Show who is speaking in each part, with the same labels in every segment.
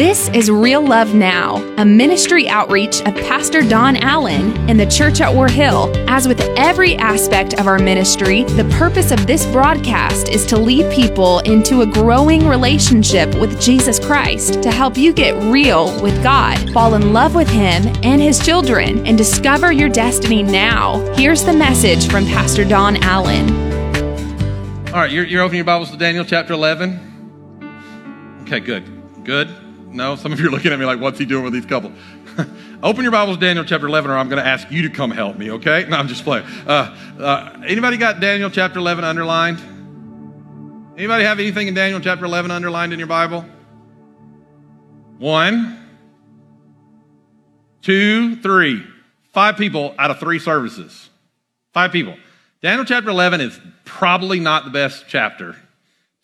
Speaker 1: This is Real Love Now, a ministry outreach of Pastor Don Allen in the church at War Hill. As with every aspect of our ministry, the purpose of this broadcast is to lead people into a growing relationship with Jesus Christ to help you get real with God, fall in love with Him and His children, and discover your destiny now. Here's the message from Pastor Don Allen.
Speaker 2: All right, you're, you're opening your Bibles to Daniel chapter 11. Okay, good. Good. No, some of you are looking at me like, what's he doing with these couple? Open your Bibles, Daniel chapter 11, or I'm going to ask you to come help me, okay? No, I'm just playing. Uh, uh, anybody got Daniel chapter 11 underlined? Anybody have anything in Daniel chapter 11 underlined in your Bible? One, two, three. Five people out of three services. Five people. Daniel chapter 11 is probably not the best chapter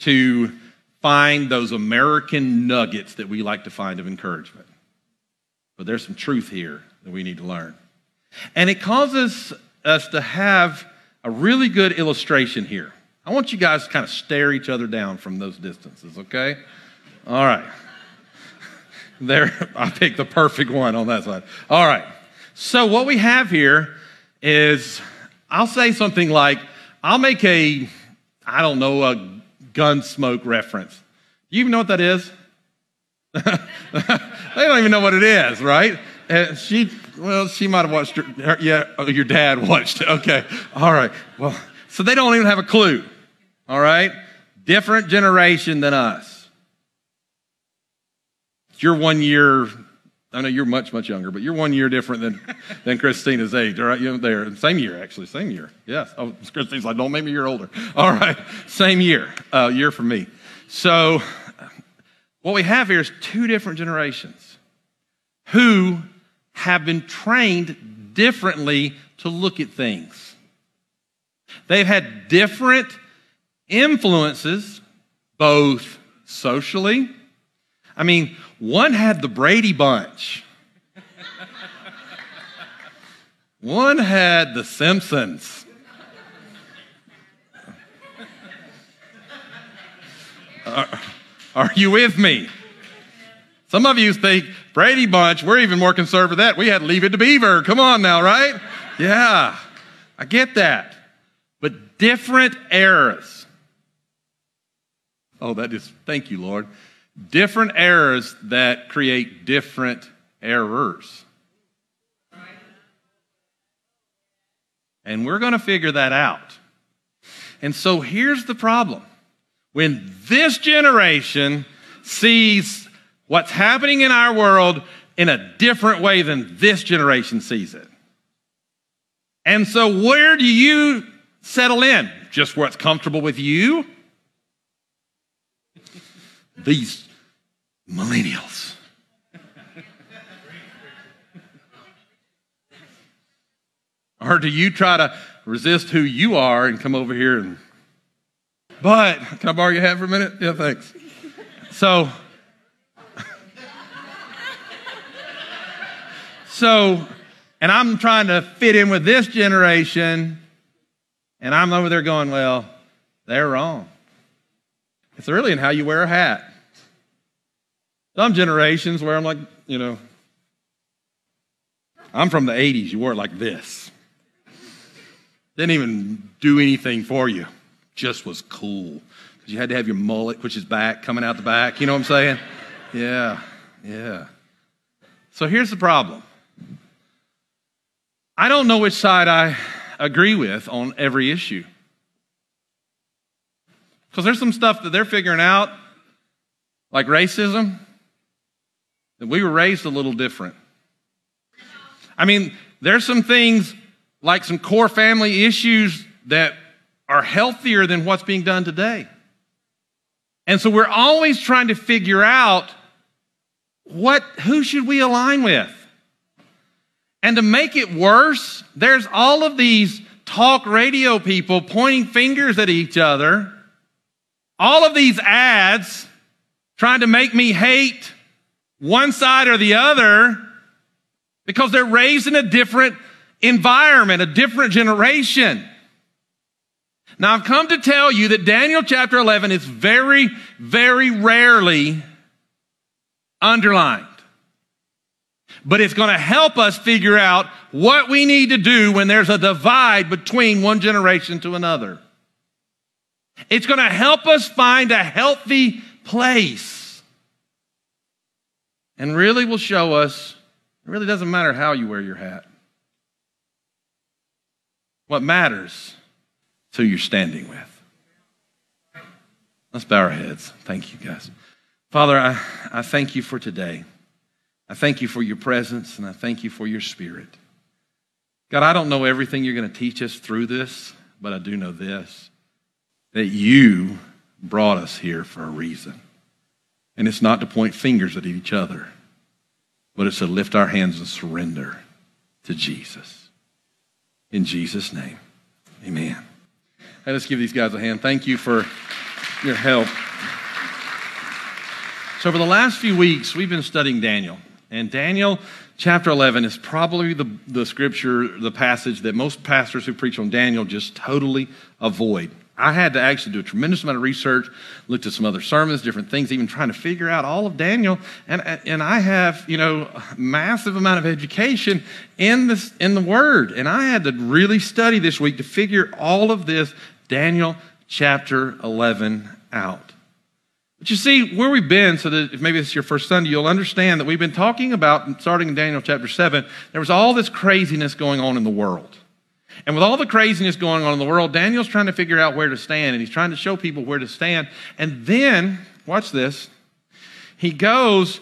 Speaker 2: to find those American nuggets that we like to find of encouragement. But there's some truth here that we need to learn. And it causes us to have a really good illustration here. I want you guys to kind of stare each other down from those distances, okay? All right. There, I picked the perfect one on that side. All right. So, what we have here is I'll say something like, I'll make a, I don't know, a Gunsmoke reference. Do you even know what that is? they don't even know what it is, right? And she, well, she might have watched her, yeah, oh, your dad watched it. Okay, all right. Well, so they don't even have a clue, all right? Different generation than us. You're one year, I know you're much, much younger, but you're one year different than, than Christina's age, all right? You're there, same year, actually, same year. Yes. Oh, Christina's like, don't make me a year older. All right, same year, uh, year for me. So, what we have here is two different generations who have been trained differently to look at things. They've had different influences, both socially. I mean, one had the Brady Bunch. One had the Simpsons. Are, are, you with me? Some of you think Brady Bunch, we're even more conservative than that. We had Leave It to Beaver. Come on now, right? Yeah, I get that. But different eras. Oh, that is, thank you, Lord. Different errors that create different errors. And we're going to figure that out. And so here's the problem when this generation sees what's happening in our world in a different way than this generation sees it. And so, where do you settle in? Just where it's comfortable with you? These millennials. or do you try to resist who you are and come over here and but, can I borrow your hat for a minute? Yeah, thanks. So, so, and I'm trying to fit in with this generation, and I'm over there going, well, they're wrong. It's really in how you wear a hat. Some generations where I'm like, you know, I'm from the 80s, you wore it like this. Didn't even do anything for you just was cool. Because you had to have your mullet, which is back, coming out the back. You know what I'm saying? Yeah, yeah. So here's the problem I don't know which side I agree with on every issue. Because there's some stuff that they're figuring out, like racism, that we were raised a little different. I mean, there's some things like some core family issues that are healthier than what's being done today. And so we're always trying to figure out what who should we align with? And to make it worse, there's all of these talk radio people pointing fingers at each other. All of these ads trying to make me hate one side or the other because they're raised in a different environment, a different generation. Now, I've come to tell you that Daniel chapter 11 is very, very rarely underlined. But it's going to help us figure out what we need to do when there's a divide between one generation to another. It's going to help us find a healthy place. And really will show us it really doesn't matter how you wear your hat. What matters is who you're standing with. Let's bow our heads. Thank you, guys. Father, I, I thank you for today. I thank you for your presence and I thank you for your spirit. God, I don't know everything you're going to teach us through this, but I do know this that you brought us here for a reason. And it's not to point fingers at each other, but it's to lift our hands and surrender to Jesus. In Jesus' name, amen. Hey, let's give these guys a hand. Thank you for your help. So, for the last few weeks, we've been studying Daniel. And Daniel chapter 11 is probably the, the scripture, the passage that most pastors who preach on Daniel just totally avoid. I had to actually do a tremendous amount of research, looked at some other sermons, different things, even trying to figure out all of Daniel. And, and I have, you know, massive amount of education in this in the Word. And I had to really study this week to figure all of this Daniel chapter 11 out. But you see, where we've been, so that if maybe this is your first Sunday, you'll understand that we've been talking about, starting in Daniel chapter 7, there was all this craziness going on in the world. And with all the craziness going on in the world, Daniel's trying to figure out where to stand, and he's trying to show people where to stand. And then, watch this, he goes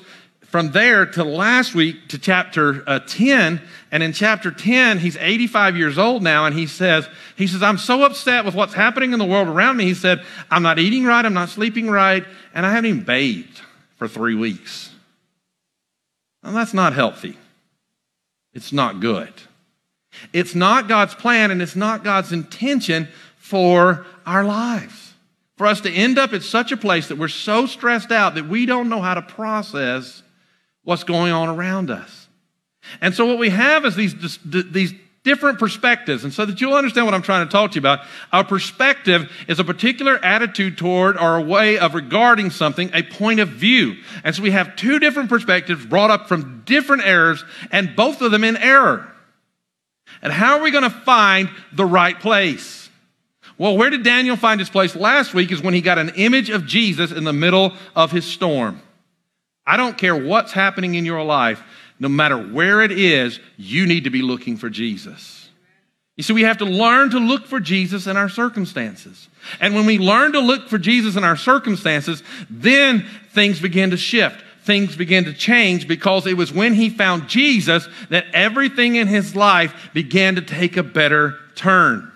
Speaker 2: from there to last week to chapter uh, 10 and in chapter 10 he's 85 years old now and he says he says i'm so upset with what's happening in the world around me. He said i'm not eating right i'm not sleeping right and i haven't even bathed for three weeks. Well, that's not healthy. It's not good it's not god's plan and it's not god's intention for our lives for us to end up at such a place that we're so stressed out that we don't know how to process what's going on around us. And so what we have is these, these different perspectives. And so that you'll understand what I'm trying to talk to you about, our perspective is a particular attitude toward or a way of regarding something, a point of view. And so we have two different perspectives brought up from different errors and both of them in error. And how are we going to find the right place? Well, where did Daniel find his place last week is when he got an image of Jesus in the middle of his storm. I don't care what's happening in your life, no matter where it is, you need to be looking for Jesus. You see, we have to learn to look for Jesus in our circumstances. And when we learn to look for Jesus in our circumstances, then things begin to shift. Things began to change because it was when he found Jesus that everything in his life began to take a better turn.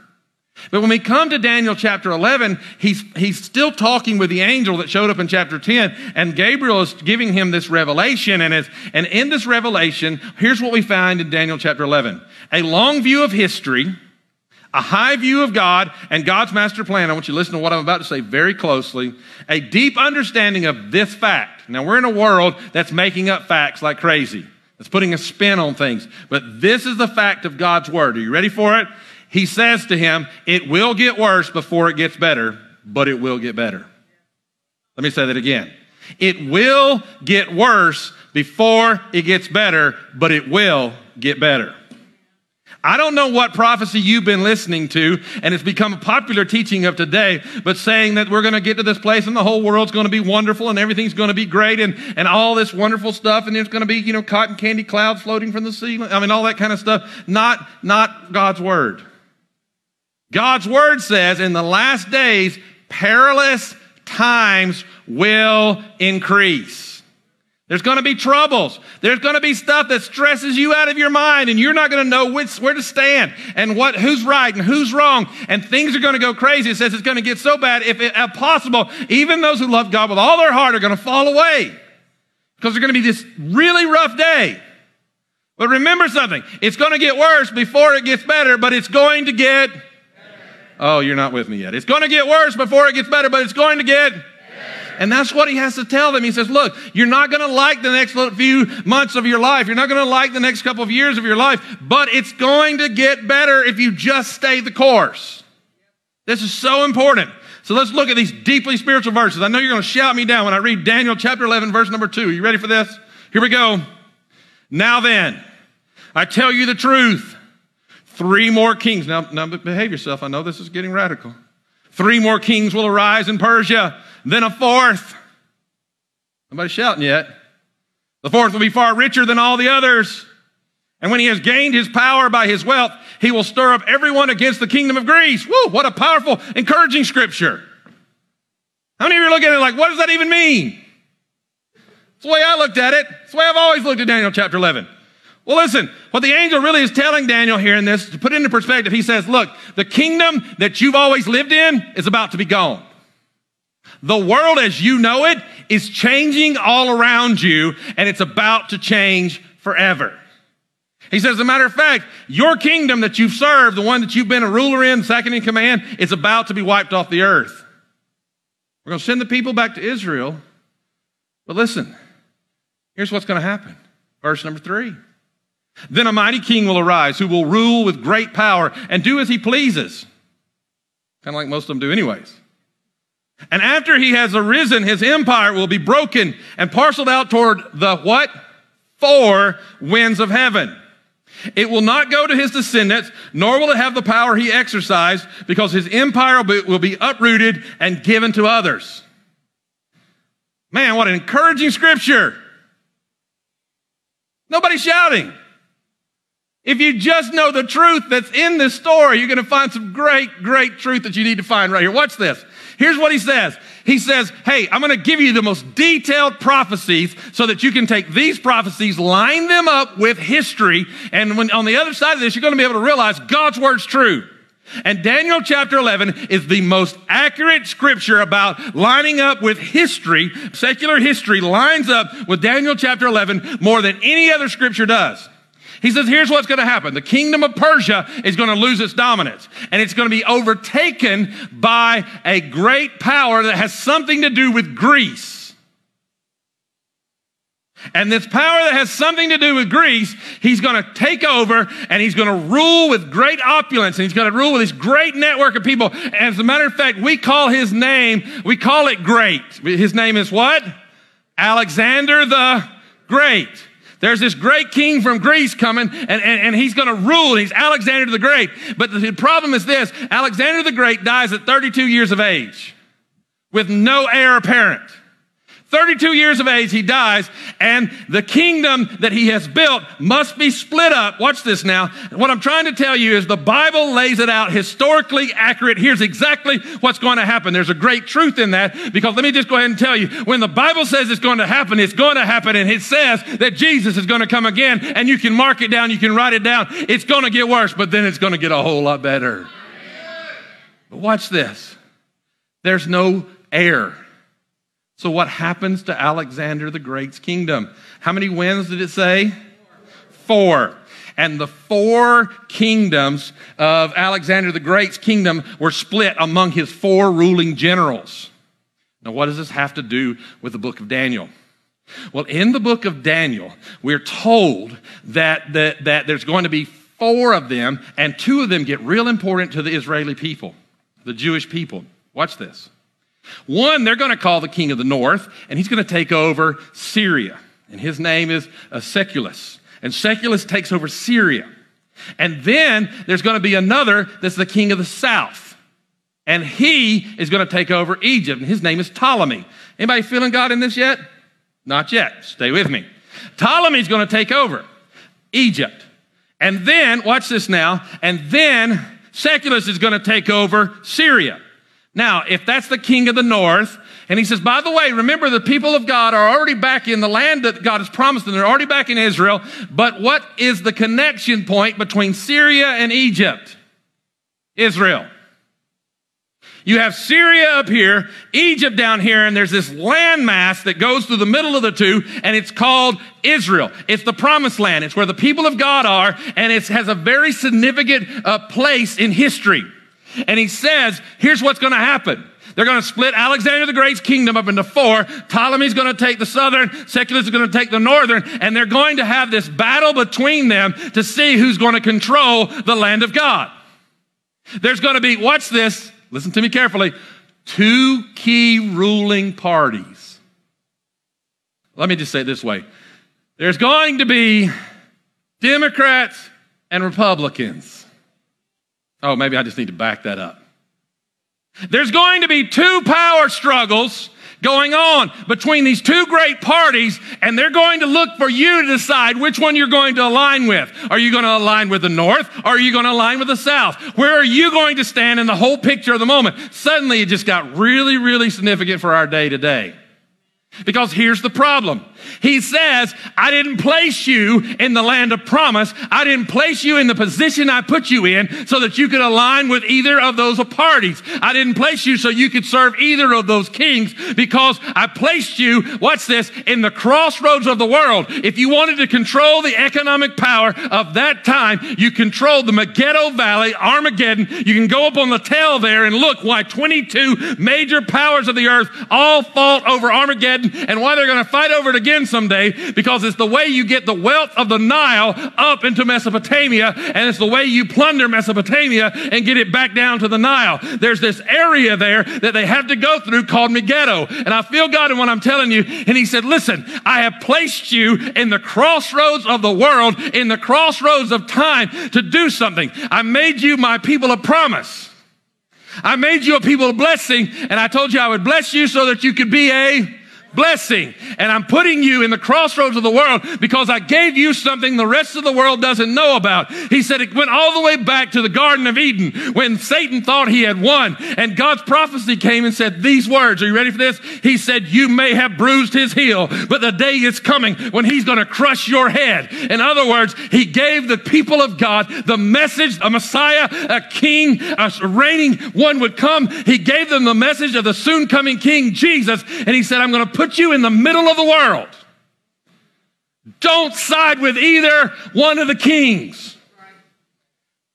Speaker 2: But when we come to Daniel chapter 11, he's, he's still talking with the angel that showed up in chapter 10, and Gabriel is giving him this revelation. And, and in this revelation, here's what we find in Daniel chapter 11 a long view of history, a high view of God and God's master plan. I want you to listen to what I'm about to say very closely. A deep understanding of this fact. Now, we're in a world that's making up facts like crazy. It's putting a spin on things. But this is the fact of God's word. Are you ready for it? he says to him, It will get worse before it gets better, but it will get better. Let me say that again. It will get worse before it gets better, but it will get better. I don't know what prophecy you've been listening to, and it's become a popular teaching of today, but saying that we're going to get to this place and the whole world's going to be wonderful and everything's going to be great and, and all this wonderful stuff, and there's going to be, you know, cotton candy clouds floating from the ceiling. I mean, all that kind of stuff. Not, not God's word. God's word says in the last days, perilous times will increase. There's going to be troubles. There's going to be stuff that stresses you out of your mind and you're not going to know which, where to stand and what, who's right and who's wrong. And things are going to go crazy. It says it's going to get so bad, if, it, if possible, even those who love God with all their heart are going to fall away because there's going to be this really rough day. But remember something. It's going to get worse before it gets better, but it's going to get Oh, you're not with me yet. It's going to get worse before it gets better, but it's going to get. And that's what he has to tell them. He says, look, you're not going to like the next few months of your life. You're not going to like the next couple of years of your life, but it's going to get better if you just stay the course. This is so important. So let's look at these deeply spiritual verses. I know you're going to shout me down when I read Daniel chapter 11, verse number 2. Are you ready for this? Here we go. Now then, I tell you the truth. Three more kings. Now, now behave yourself. I know this is getting radical. Three more kings will arise in Persia, then a fourth. Nobody shouting yet. The fourth will be far richer than all the others. And when he has gained his power by his wealth, he will stir up everyone against the kingdom of Greece. Woo, what a powerful, encouraging scripture. How many of you are looking at it like, what does that even mean? It's the way I looked at it. It's the way I've always looked at Daniel chapter 11. Well, listen, what the angel really is telling Daniel here in this, to put it into perspective, he says, look, the kingdom that you've always lived in is about to be gone. The world as you know it is changing all around you, and it's about to change forever. He says, as a matter of fact, your kingdom that you've served, the one that you've been a ruler in, second in command, is about to be wiped off the earth. We're going to send the people back to Israel. But listen, here's what's going to happen. Verse number three. Then a mighty king will arise who will rule with great power and do as he pleases. Kind of like most of them do, anyways. And after he has arisen, his empire will be broken and parceled out toward the what? Four winds of heaven. It will not go to his descendants, nor will it have the power he exercised, because his empire will be uprooted and given to others. Man, what an encouraging scripture. Nobody's shouting. If you just know the truth that's in this story, you're going to find some great, great truth that you need to find right here. Watch this. Here's what he says. He says, Hey, I'm going to give you the most detailed prophecies so that you can take these prophecies, line them up with history. And when on the other side of this, you're going to be able to realize God's word's true. And Daniel chapter 11 is the most accurate scripture about lining up with history. Secular history lines up with Daniel chapter 11 more than any other scripture does. He says, here's what's going to happen. The kingdom of Persia is going to lose its dominance and it's going to be overtaken by a great power that has something to do with Greece. And this power that has something to do with Greece, he's going to take over and he's going to rule with great opulence and he's going to rule with this great network of people. And as a matter of fact, we call his name, we call it great. His name is what? Alexander the Great. There's this great king from Greece coming, and, and, and he's going to rule. He's Alexander the Great. But the problem is this Alexander the Great dies at 32 years of age with no heir apparent. 32 years of age, he dies, and the kingdom that he has built must be split up. Watch this now. What I'm trying to tell you is the Bible lays it out historically accurate. Here's exactly what's going to happen. There's a great truth in that because let me just go ahead and tell you when the Bible says it's going to happen, it's going to happen, and it says that Jesus is going to come again, and you can mark it down, you can write it down. It's going to get worse, but then it's going to get a whole lot better. But watch this there's no heir so, what happens to Alexander the Great's kingdom? How many winds did it say? Four. And the four kingdoms of Alexander the Great's kingdom were split among his four ruling generals. Now, what does this have to do with the book of Daniel? Well, in the book of Daniel, we're told that, that, that there's going to be four of them, and two of them get real important to the Israeli people, the Jewish people. Watch this. One, they're going to call the king of the north, and he's going to take over Syria. And his name is Seleucus. And Seleucus takes over Syria. And then there's going to be another that's the king of the south. And he is going to take over Egypt. And his name is Ptolemy. Anybody feeling God in this yet? Not yet. Stay with me. Ptolemy's going to take over Egypt. And then, watch this now, and then Seleucus is going to take over Syria. Now, if that's the king of the north, and he says, by the way, remember the people of God are already back in the land that God has promised them. They're already back in Israel. But what is the connection point between Syria and Egypt? Israel. You have Syria up here, Egypt down here, and there's this landmass that goes through the middle of the two, and it's called Israel. It's the promised land. It's where the people of God are, and it has a very significant uh, place in history. And he says, here's what's going to happen. They're going to split Alexander the Great's kingdom up into four. Ptolemy's going to take the southern, Seleucus is going to take the northern, and they're going to have this battle between them to see who's going to control the land of God. There's going to be, watch this, listen to me carefully, two key ruling parties. Let me just say it this way there's going to be Democrats and Republicans. Oh, maybe I just need to back that up. There's going to be two power struggles going on between these two great parties, and they're going to look for you to decide which one you're going to align with. Are you going to align with the North? Or are you going to align with the South? Where are you going to stand in the whole picture of the moment? Suddenly, it just got really, really significant for our day today. Because here's the problem. He says, I didn't place you in the land of promise. I didn't place you in the position I put you in so that you could align with either of those parties. I didn't place you so you could serve either of those kings because I placed you, what's this, in the crossroads of the world. If you wanted to control the economic power of that time, you controlled the Megiddo Valley, Armageddon. You can go up on the tail there and look why 22 major powers of the earth all fought over Armageddon and why they're going to fight over it again someday because it's the way you get the wealth of the Nile up into Mesopotamia and it's the way you plunder Mesopotamia and get it back down to the Nile. There's this area there that they have to go through called Megiddo. And I feel God in what I'm telling you. And he said, listen, I have placed you in the crossroads of the world, in the crossroads of time to do something. I made you my people of promise. I made you a people of blessing, and I told you I would bless you so that you could be a blessing. And I'm putting you in the crossroads of the world because I gave you something the rest of the world doesn't know about. He said it went all the way back to the Garden of Eden when Satan thought he had won. And God's prophecy came and said these words. Are you ready for this? He said, You may have bruised his heel, but the day is coming when he's going to crush your head. In other words, he gave the people of God the message, a Messiah, a king, a reigning one would come. He gave them the message of the soon coming king, Jesus. And he said, I'm going to put you in the middle of the world. Don't side with either one of the kings.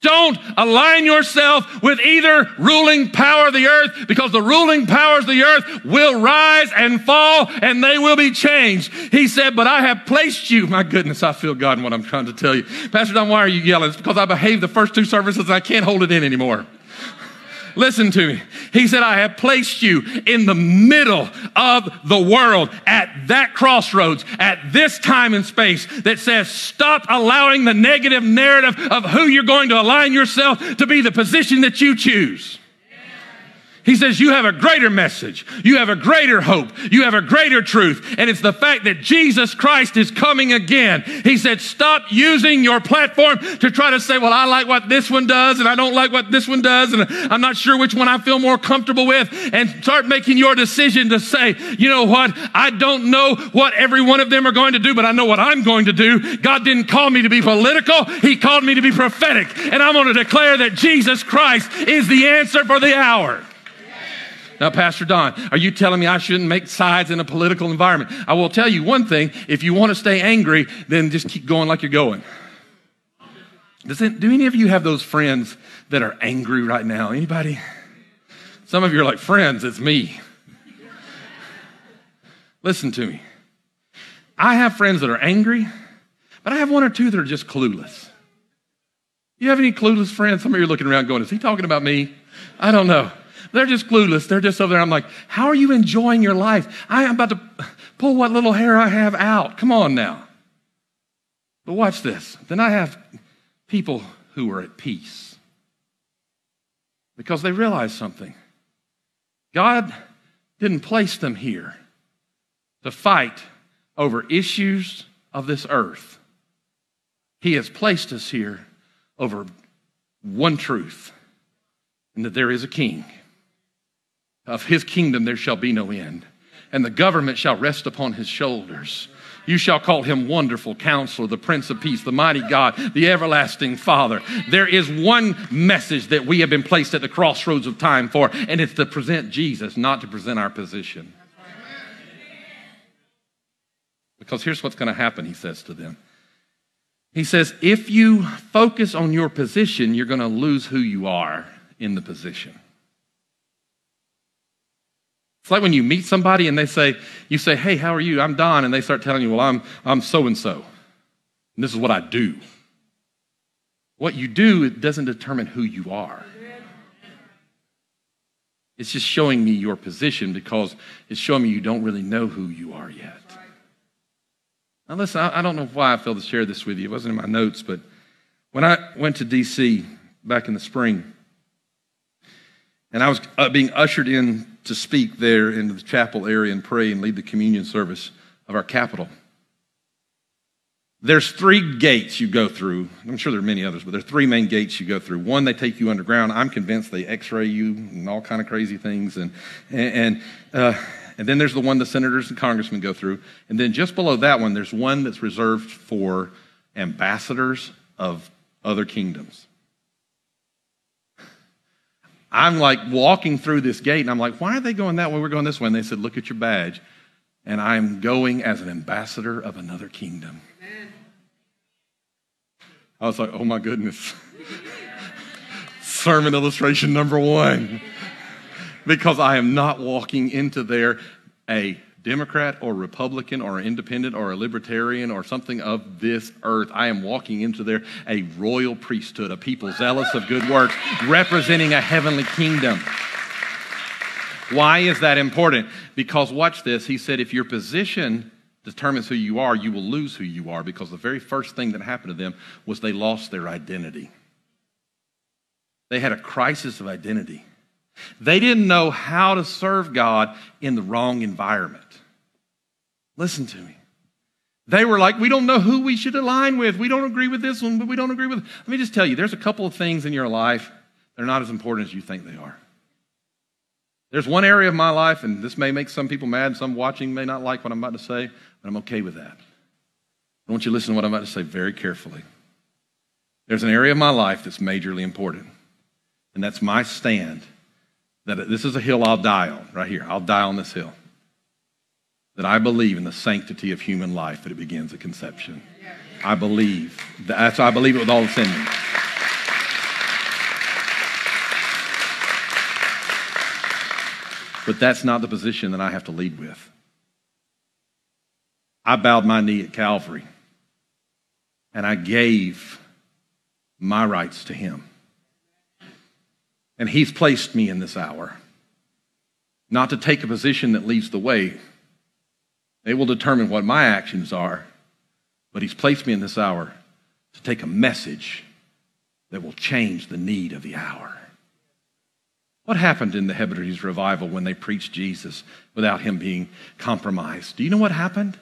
Speaker 2: Don't align yourself with either ruling power of the earth because the ruling powers of the earth will rise and fall and they will be changed. He said, but I have placed you. My goodness, I feel God in what I'm trying to tell you. Pastor Don, why are you yelling? It's because I behaved the first two services and I can't hold it in anymore. Listen to me. He said, I have placed you in the middle of the world at that crossroads, at this time and space that says, stop allowing the negative narrative of who you're going to align yourself to be the position that you choose. He says, You have a greater message. You have a greater hope. You have a greater truth. And it's the fact that Jesus Christ is coming again. He said, Stop using your platform to try to say, Well, I like what this one does, and I don't like what this one does, and I'm not sure which one I feel more comfortable with. And start making your decision to say, You know what? I don't know what every one of them are going to do, but I know what I'm going to do. God didn't call me to be political, He called me to be prophetic. And I'm going to declare that Jesus Christ is the answer for the hour. Now, Pastor Don, are you telling me I shouldn't make sides in a political environment? I will tell you one thing. If you want to stay angry, then just keep going like you're going. Does it, do any of you have those friends that are angry right now? Anybody? Some of you are like, friends, it's me. Listen to me. I have friends that are angry, but I have one or two that are just clueless. You have any clueless friends? Some of you are looking around going, is he talking about me? I don't know. They're just clueless. They're just over there. I'm like, how are you enjoying your life? I am about to pull what little hair I have out. Come on now. But watch this. Then I have people who are at peace because they realize something. God didn't place them here to fight over issues of this earth. He has placed us here over one truth, and that there is a king. Of his kingdom there shall be no end, and the government shall rest upon his shoulders. You shall call him Wonderful Counselor, the Prince of Peace, the Mighty God, the Everlasting Father. There is one message that we have been placed at the crossroads of time for, and it's to present Jesus, not to present our position. Because here's what's going to happen, he says to them. He says, if you focus on your position, you're going to lose who you are in the position. It's like when you meet somebody and they say, you say, hey, how are you? I'm Don. And they start telling you, well, I'm, I'm so and so. And this is what I do. What you do, it doesn't determine who you are. It's just showing me your position because it's showing me you don't really know who you are yet. Now, listen, I, I don't know why I felt to share this with you. It wasn't in my notes, but when I went to D.C. back in the spring, and I was uh, being ushered in to speak there in the chapel area and pray and lead the communion service of our capital. There's three gates you go through. I'm sure there are many others, but there are three main gates you go through. One, they take you underground. I'm convinced they X-ray you and all kind of crazy things, and and uh, and then there's the one the senators and congressmen go through, and then just below that one, there's one that's reserved for ambassadors of other kingdoms. I'm like walking through this gate, and I'm like, why are they going that way? We're going this way. And they said, look at your badge. And I'm going as an ambassador of another kingdom. I was like, oh my goodness. Sermon illustration number one. Because I am not walking into there a Democrat or Republican or independent or a libertarian or something of this earth. I am walking into there a royal priesthood, a people zealous of good works, representing a heavenly kingdom. Why is that important? Because watch this. He said, if your position determines who you are, you will lose who you are because the very first thing that happened to them was they lost their identity. They had a crisis of identity. They didn't know how to serve God in the wrong environment. Listen to me. They were like, we don't know who we should align with. We don't agree with this one, but we don't agree with. Let me just tell you, there's a couple of things in your life that are not as important as you think they are. There's one area of my life, and this may make some people mad, some watching may not like what I'm about to say, but I'm okay with that. I want you to listen to what I'm about to say very carefully. There's an area of my life that's majorly important, and that's my stand that this is a hill I'll die on, right here. I'll die on this hill. That I believe in the sanctity of human life, that it begins at conception. I believe. That's, I believe it with all that's in me. But that's not the position that I have to lead with. I bowed my knee at Calvary and I gave my rights to Him. And He's placed me in this hour not to take a position that leads the way. It will determine what my actions are, but He's placed me in this hour to take a message that will change the need of the hour. What happened in the Hebrides revival when they preached Jesus without him being compromised? Do you know what happened?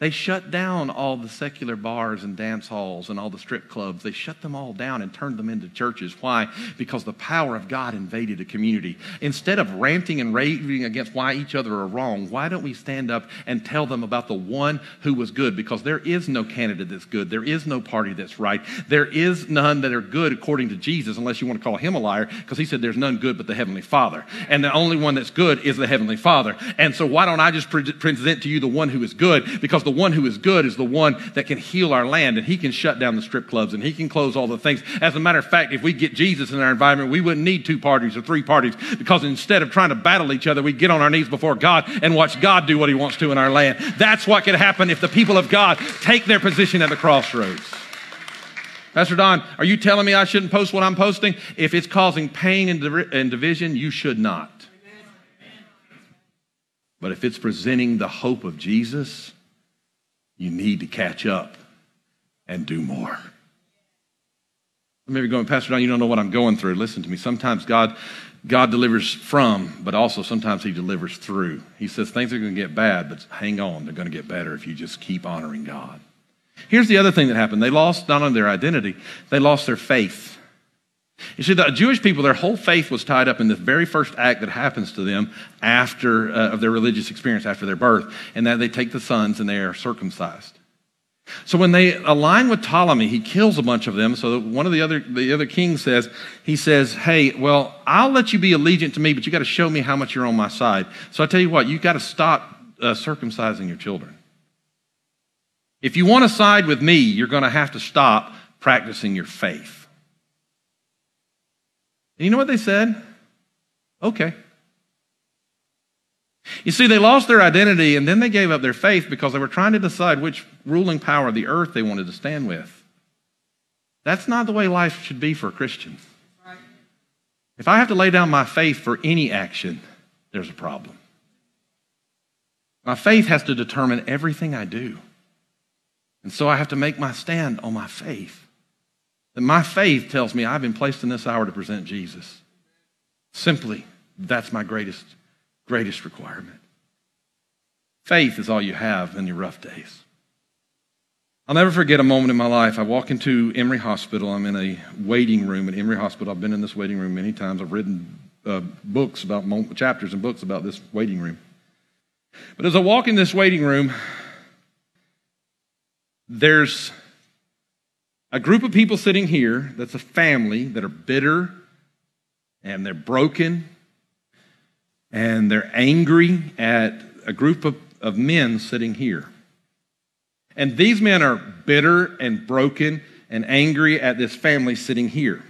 Speaker 2: They shut down all the secular bars and dance halls and all the strip clubs. They shut them all down and turned them into churches. Why? Because the power of God invaded a community. Instead of ranting and raving against why each other are wrong, why don't we stand up and tell them about the one who was good? Because there is no candidate that's good. There is no party that's right. There is none that are good according to Jesus, unless you want to call him a liar, because he said there's none good but the Heavenly Father. And the only one that's good is the Heavenly Father. And so why don't I just pre- present to you the one who is good? Because the one who is good is the one that can heal our land and he can shut down the strip clubs and he can close all the things. As a matter of fact, if we get Jesus in our environment, we wouldn't need two parties or three parties because instead of trying to battle each other, we get on our knees before God and watch God do what he wants to in our land. That's what could happen if the people of God take their position at the crossroads. Pastor Don, are you telling me I shouldn't post what I'm posting? If it's causing pain and, division, you should not. But if it's presenting the hope of Jesus, you need to catch up and do more. Maybe going, Pastor Don, you don't know what I'm going through. Listen to me. Sometimes God, God delivers from, but also sometimes He delivers through. He says things are going to get bad, but hang on, they're going to get better if you just keep honoring God. Here's the other thing that happened they lost not only their identity, they lost their faith. You see, the Jewish people, their whole faith was tied up in this very first act that happens to them after uh, of their religious experience, after their birth, and that they take the sons and they are circumcised. So when they align with Ptolemy, he kills a bunch of them. So one of the other the other king says, he says, "Hey, well, I'll let you be allegiant to me, but you got to show me how much you're on my side." So I tell you what, you got to stop uh, circumcising your children. If you want to side with me, you're going to have to stop practicing your faith. And you know what they said? Okay. You see, they lost their identity and then they gave up their faith because they were trying to decide which ruling power of the earth they wanted to stand with. That's not the way life should be for a Christian. If I have to lay down my faith for any action, there's a problem. My faith has to determine everything I do. And so I have to make my stand on my faith. That my faith tells me I've been placed in this hour to present Jesus. Simply, that's my greatest, greatest requirement. Faith is all you have in your rough days. I'll never forget a moment in my life. I walk into Emory Hospital. I'm in a waiting room at Emory Hospital. I've been in this waiting room many times. I've written uh, books about chapters and books about this waiting room. But as I walk in this waiting room, there's a group of people sitting here that's a family that are bitter and they're broken and they're angry at a group of, of men sitting here. And these men are bitter and broken and angry at this family sitting here.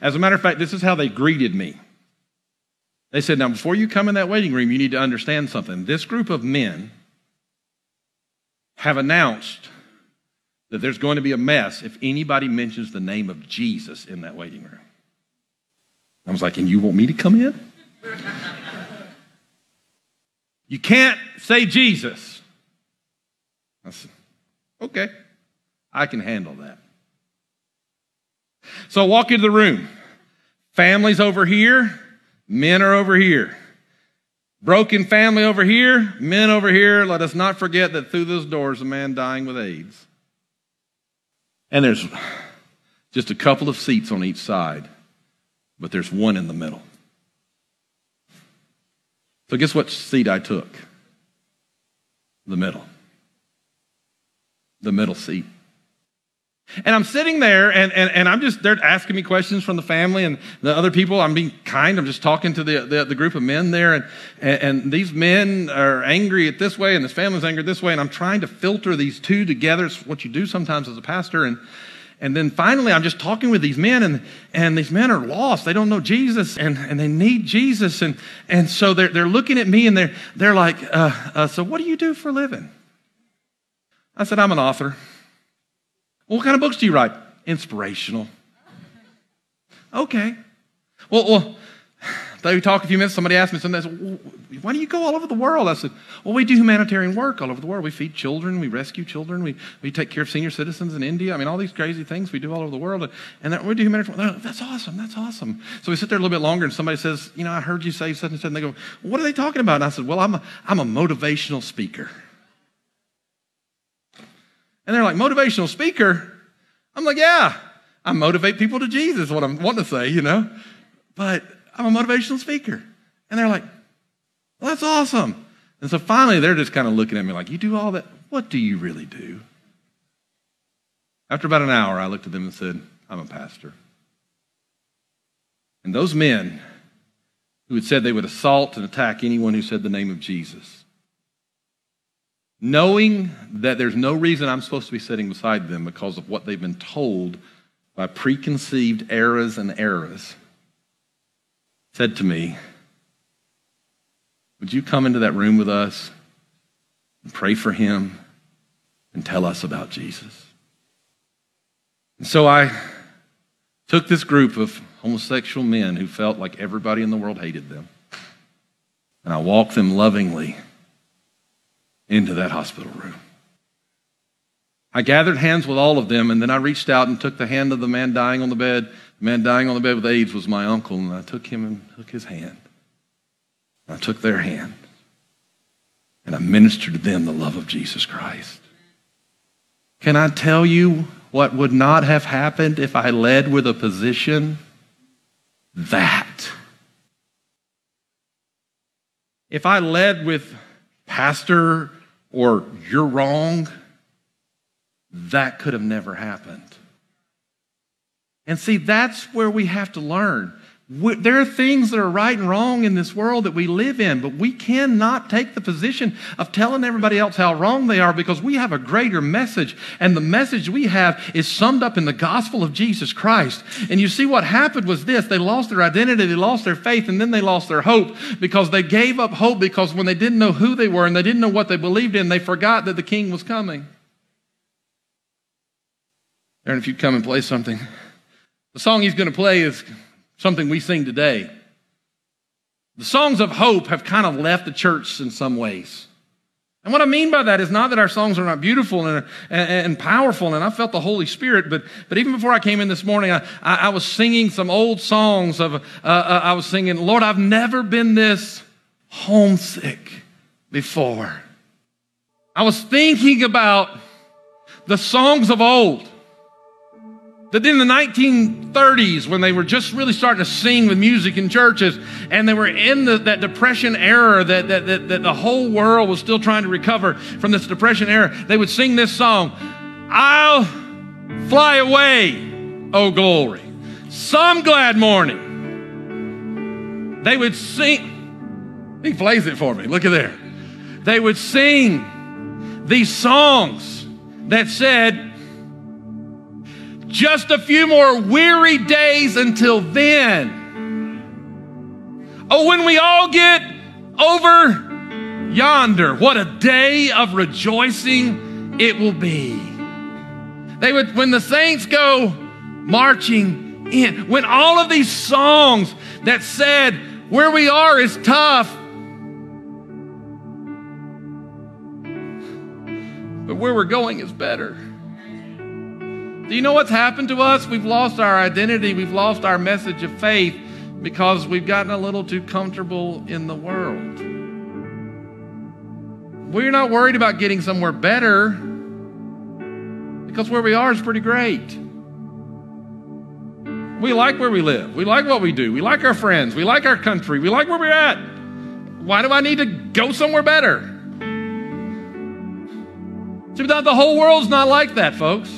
Speaker 2: As a matter of fact, this is how they greeted me. They said, Now, before you come in that waiting room, you need to understand something. This group of men have announced that there's going to be a mess if anybody mentions the name of Jesus in that waiting room. I was like, and you want me to come in? you can't say Jesus. I said, okay, I can handle that. So I walk into the room. Families over here, men are over here. Broken family over here, men over here. Let us not forget that through those doors, a man dying with AIDS. And there's just a couple of seats on each side, but there's one in the middle. So, guess what seat I took? The middle. The middle seat. And I'm sitting there and, and, and I'm just, they're asking me questions from the family and the other people. I'm being kind. I'm just talking to the, the, the group of men there. And, and, and, these men are angry at this way and this family's angry this way. And I'm trying to filter these two together. It's what you do sometimes as a pastor. And, and then finally, I'm just talking with these men, and, and these men are lost. They don't know Jesus, and, and they need Jesus. And, and so they're, they're looking at me, and they're, they're like, uh, uh, So, what do you do for a living? I said, I'm an author. What kind of books do you write? Inspirational. Okay. Well, well they talk a few minutes. Somebody asked me something. I said, why do you go all over the world? I said, well, we do humanitarian work all over the world. We feed children. We rescue children. We, we take care of senior citizens in India. I mean, all these crazy things we do all over the world. And we do humanitarian work. That's awesome. That's awesome. So we sit there a little bit longer and somebody says, you know, I heard you say such and such. And they go, what are they talking about? And I said, well, I'm a, I'm a motivational speaker. And they're like, motivational speaker? I'm like, yeah, I motivate people to Jesus, what I'm wanting to say, you know. But I'm a motivational speaker. And they're like, well, that's awesome. And so finally, they're just kind of looking at me like, you do all that? What do you really do? After about an hour, I looked at them and said, I'm a pastor. And those men who had said they would assault and attack anyone who said the name of Jesus knowing that there's no reason I'm supposed to be sitting beside them because of what they've been told by preconceived eras and eras, said to me, Would you come into that room with us and pray for him and tell us about Jesus? And so I took this group of homosexual men who felt like everybody in the world hated them, and I walked them lovingly into that hospital room. I gathered hands with all of them, and then I reached out and took the hand of the man dying on the bed. The man dying on the bed with AIDS was my uncle, and I took him and took his hand. I took their hand, and I ministered to them the love of Jesus Christ. Can I tell you what would not have happened if I led with a position? That. If I led with, Pastor, or you're wrong, that could have never happened. And see, that's where we have to learn. There are things that are right and wrong in this world that we live in, but we cannot take the position of telling everybody else how wrong they are because we have a greater message. And the message we have is summed up in the gospel of Jesus Christ. And you see, what happened was this they lost their identity, they lost their faith, and then they lost their hope because they gave up hope because when they didn't know who they were and they didn't know what they believed in, they forgot that the king was coming. Aaron, if you'd come and play something. The song he's going to play is something we sing today. The songs of hope have kind of left the church in some ways. And what I mean by that is not that our songs are not beautiful and, and, and powerful, and I felt the Holy Spirit, but, but even before I came in this morning, I, I, I was singing some old songs of, uh, uh, I was singing, Lord, I've never been this homesick before. I was thinking about the songs of old. That in the 1930s, when they were just really starting to sing with music in churches, and they were in the, that depression era that, that, that, that the whole world was still trying to recover from this depression era, they would sing this song I'll fly away, oh glory. Some glad morning. They would sing, he plays it for me, look at there. They would sing these songs that said, just a few more weary days until then. Oh, when we all get over yonder, what a day of rejoicing it will be. They would, when the saints go marching in, when all of these songs that said, where we are is tough, but where we're going is better. Do you know what's happened to us? We've lost our identity, we've lost our message of faith because we've gotten a little too comfortable in the world. We're not worried about getting somewhere better because where we are is pretty great. We like where we live. We like what we do. We like our friends. We like our country. We like where we're at. Why do I need to go somewhere better? See, the whole world's not like that, folks.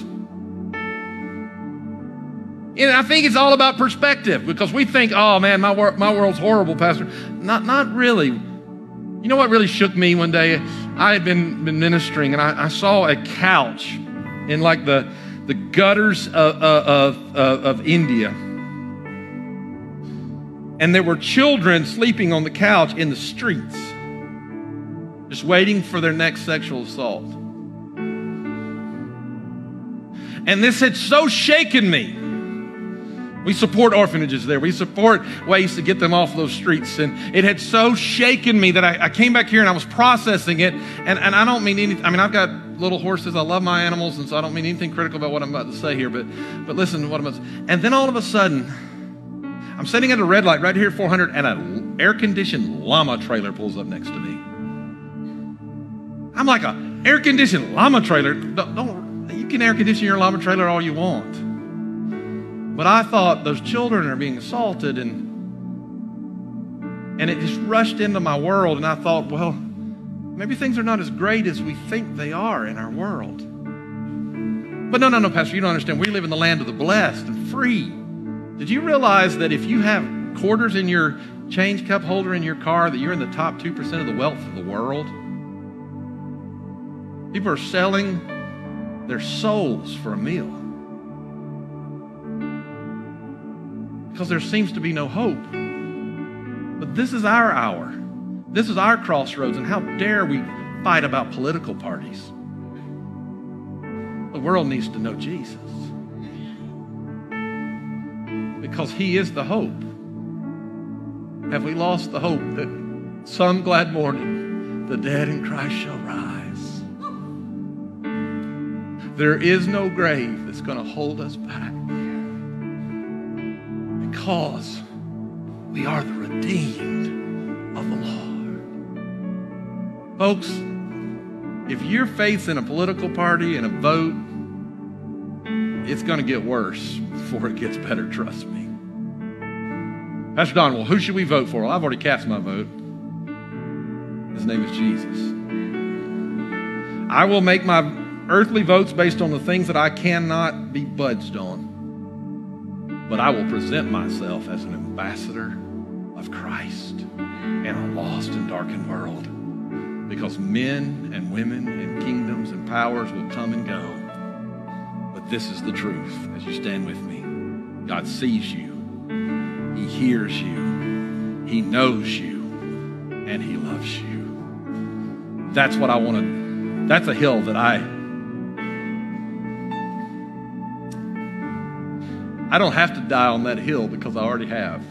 Speaker 2: And I think it's all about perspective because we think, oh man, my, wor- my world's horrible, Pastor. Not, not really. You know what really shook me one day? I had been, been ministering and I, I saw a couch in like the, the gutters of, of, of, of India. And there were children sleeping on the couch in the streets, just waiting for their next sexual assault. And this had so shaken me we support orphanages there. We support ways to get them off those streets. And it had so shaken me that I, I, came back here and I was processing it. And, and I don't mean any, I mean, I've got little horses. I love my animals. And so I don't mean anything critical about what I'm about to say here. But, but listen to what I'm about to say. And then all of a sudden, I'm sitting at a red light right here at 400 and an air conditioned llama trailer pulls up next to me. I'm like, a air conditioned llama trailer? Don't, don't, you can air condition your llama trailer all you want. But I thought those children are being assaulted and and it just rushed into my world and I thought, well, maybe things are not as great as we think they are in our world. But no, no, no, Pastor, you don't understand. We live in the land of the blessed and free. Did you realize that if you have quarters in your change cup holder in your car, that you're in the top 2% of the wealth of the world? People are selling their souls for a meal. Because there seems to be no hope. But this is our hour. This is our crossroads, and how dare we fight about political parties? The world needs to know Jesus because he is the hope. Have we lost the hope that some glad morning the dead in Christ shall rise? There is no grave that's going to hold us back because we are the redeemed of the Lord. Folks, if you're facing a political party and a vote, it's going to get worse before it gets better, trust me. Pastor Don, well, who should we vote for? Well, I've already cast my vote. His name is Jesus. I will make my earthly votes based on the things that I cannot be budged on but I will present myself as an ambassador of Christ in a lost and darkened world. Because men and women and kingdoms and powers will come and go. But this is the truth as you stand with me. God sees you, He hears you, He knows you, and He loves you. That's what I want to, that's a hill that I I don't have to die on that hill because I already have.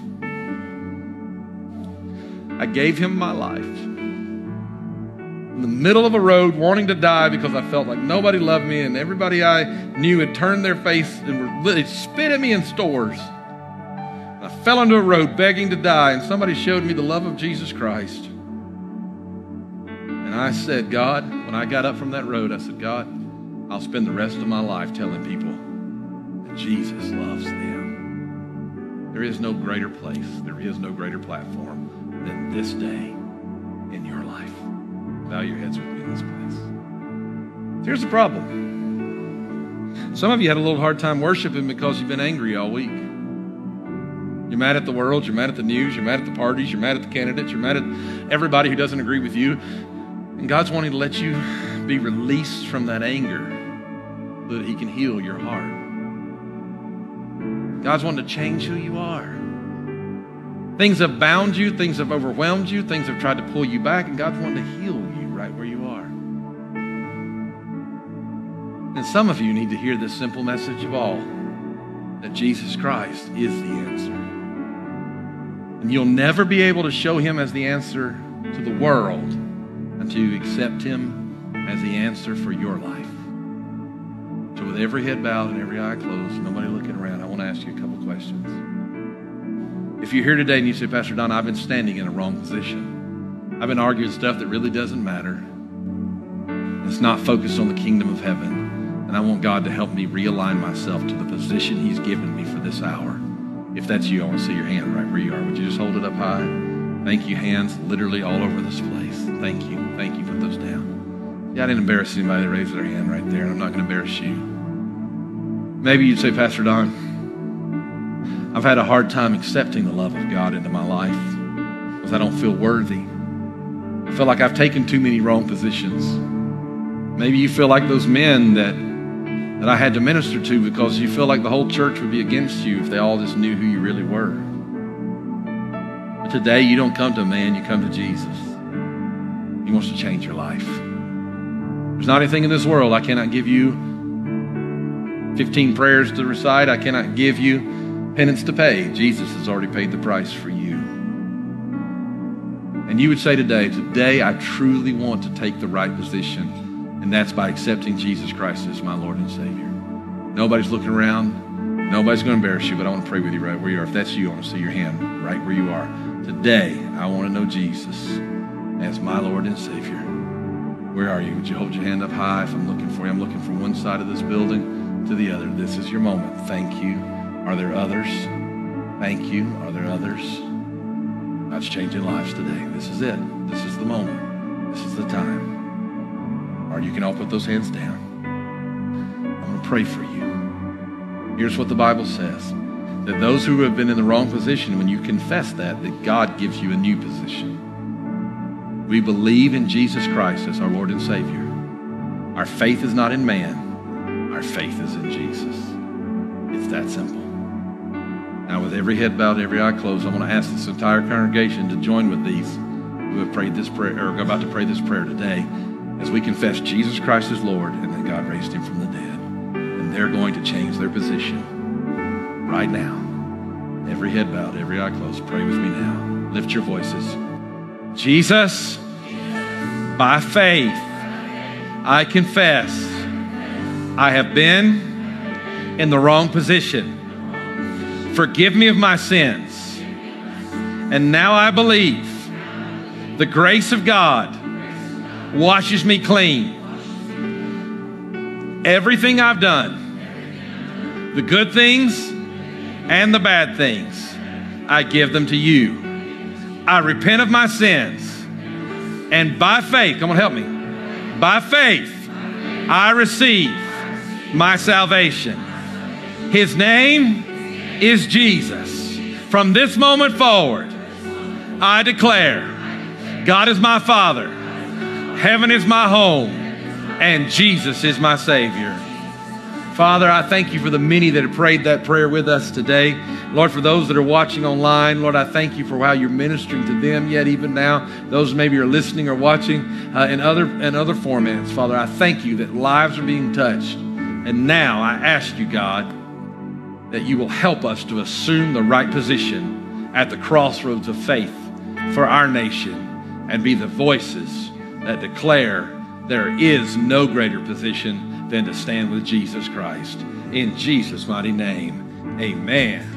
Speaker 2: I gave him my life. In the middle of a road, wanting to die because I felt like nobody loved me and everybody I knew had turned their face and were, spit at me in stores. I fell into a road begging to die, and somebody showed me the love of Jesus Christ. And I said, God, when I got up from that road, I said, God, I'll spend the rest of my life telling people Jesus loves them. There is no greater place, there is no greater platform than this day in your life. Bow your heads with me in this place. Here's the problem. Some of you had a little hard time worshiping because you've been angry all week. You're mad at the world, you're mad at the news, you're mad at the parties, you're mad at the candidates, you're mad at everybody who doesn't agree with you. And God's wanting to let you be released from that anger so that He can heal your heart. God's wanting to change who you are. Things have bound you, things have overwhelmed you, things have tried to pull you back, and God's wanting to heal you right where you are. And some of you need to hear this simple message of all that Jesus Christ is the answer. And you'll never be able to show him as the answer to the world until you accept him as the answer for your life. So, with every head bowed and every eye closed, nobody looking around, I want to ask you a couple questions. If you're here today and you say, Pastor Don, I've been standing in a wrong position, I've been arguing stuff that really doesn't matter, it's not focused on the kingdom of heaven. And I want God to help me realign myself to the position He's given me for this hour. If that's you, I want to see your hand right where you are. Would you just hold it up high? Thank you, hands literally all over this place. Thank you. Thank you. Put those down. Yeah, I didn't embarrass anybody that raised their hand right there, and I'm not going to embarrass you. Maybe you'd say, Pastor Don, I've had a hard time accepting the love of God into my life because I don't feel worthy. I feel like I've taken too many wrong positions. Maybe you feel like those men that that I had to minister to because you feel like the whole church would be against you if they all just knew who you really were. But today, you don't come to a man, you come to Jesus. He wants to change your life. There's not anything in this world I cannot give you 15 prayers to recite, I cannot give you penance to pay. Jesus has already paid the price for you. And you would say today, today I truly want to take the right position and that's by accepting Jesus Christ as my Lord and Savior. Nobody's looking around. Nobody's going to embarrass you, but I want to pray with you right where you are. If that's you, I want to see your hand right where you are. Today, I want to know Jesus as my Lord and Savior. Where are you? Would you hold your hand up high if I'm looking for you? I'm looking from one side of this building to the other. This is your moment. Thank you. Are there others? Thank you. Are there others? God's changing lives today. This is it. This is the moment. This is the time or you can all put those hands down. I'm going to pray for you. Here's what the Bible says that those who have been in the wrong position, when you confess that, that God gives you a new position. We believe in Jesus Christ as our Lord and Savior. Our faith is not in man, our faith is in Jesus. It's that simple. Now, with every head bowed, every eye closed, I want to ask this entire congregation to join with these who have prayed this prayer or are about to pray this prayer today as we confess Jesus Christ as Lord and that God raised him from the dead. And they're going to change their position right now. Every head bowed, every eye closed. Pray with me now. Lift your voices. Jesus, by faith, I confess I have been in the wrong position. Forgive me of my sins. And now I believe the grace of God washes me clean. Everything I've done, the good things and the bad things, I give them to you. I repent of my sins. And by faith, come on, help me. By faith, I receive my salvation. His name is Jesus. From this moment forward, I declare God is my Father. Heaven is my home, and Jesus is my Savior. Father, I thank you for the many that have prayed that prayer with us today. Lord, for those that are watching online, Lord, I thank you for how you're ministering to them yet even now. Those maybe are listening or watching uh, in other in other formats. Father, I thank you that lives are being touched. And now I ask you, God, that you will help us to assume the right position at the crossroads of faith for our nation and be the voices that declare there is no greater position than to stand with Jesus Christ. In Jesus' mighty name, amen.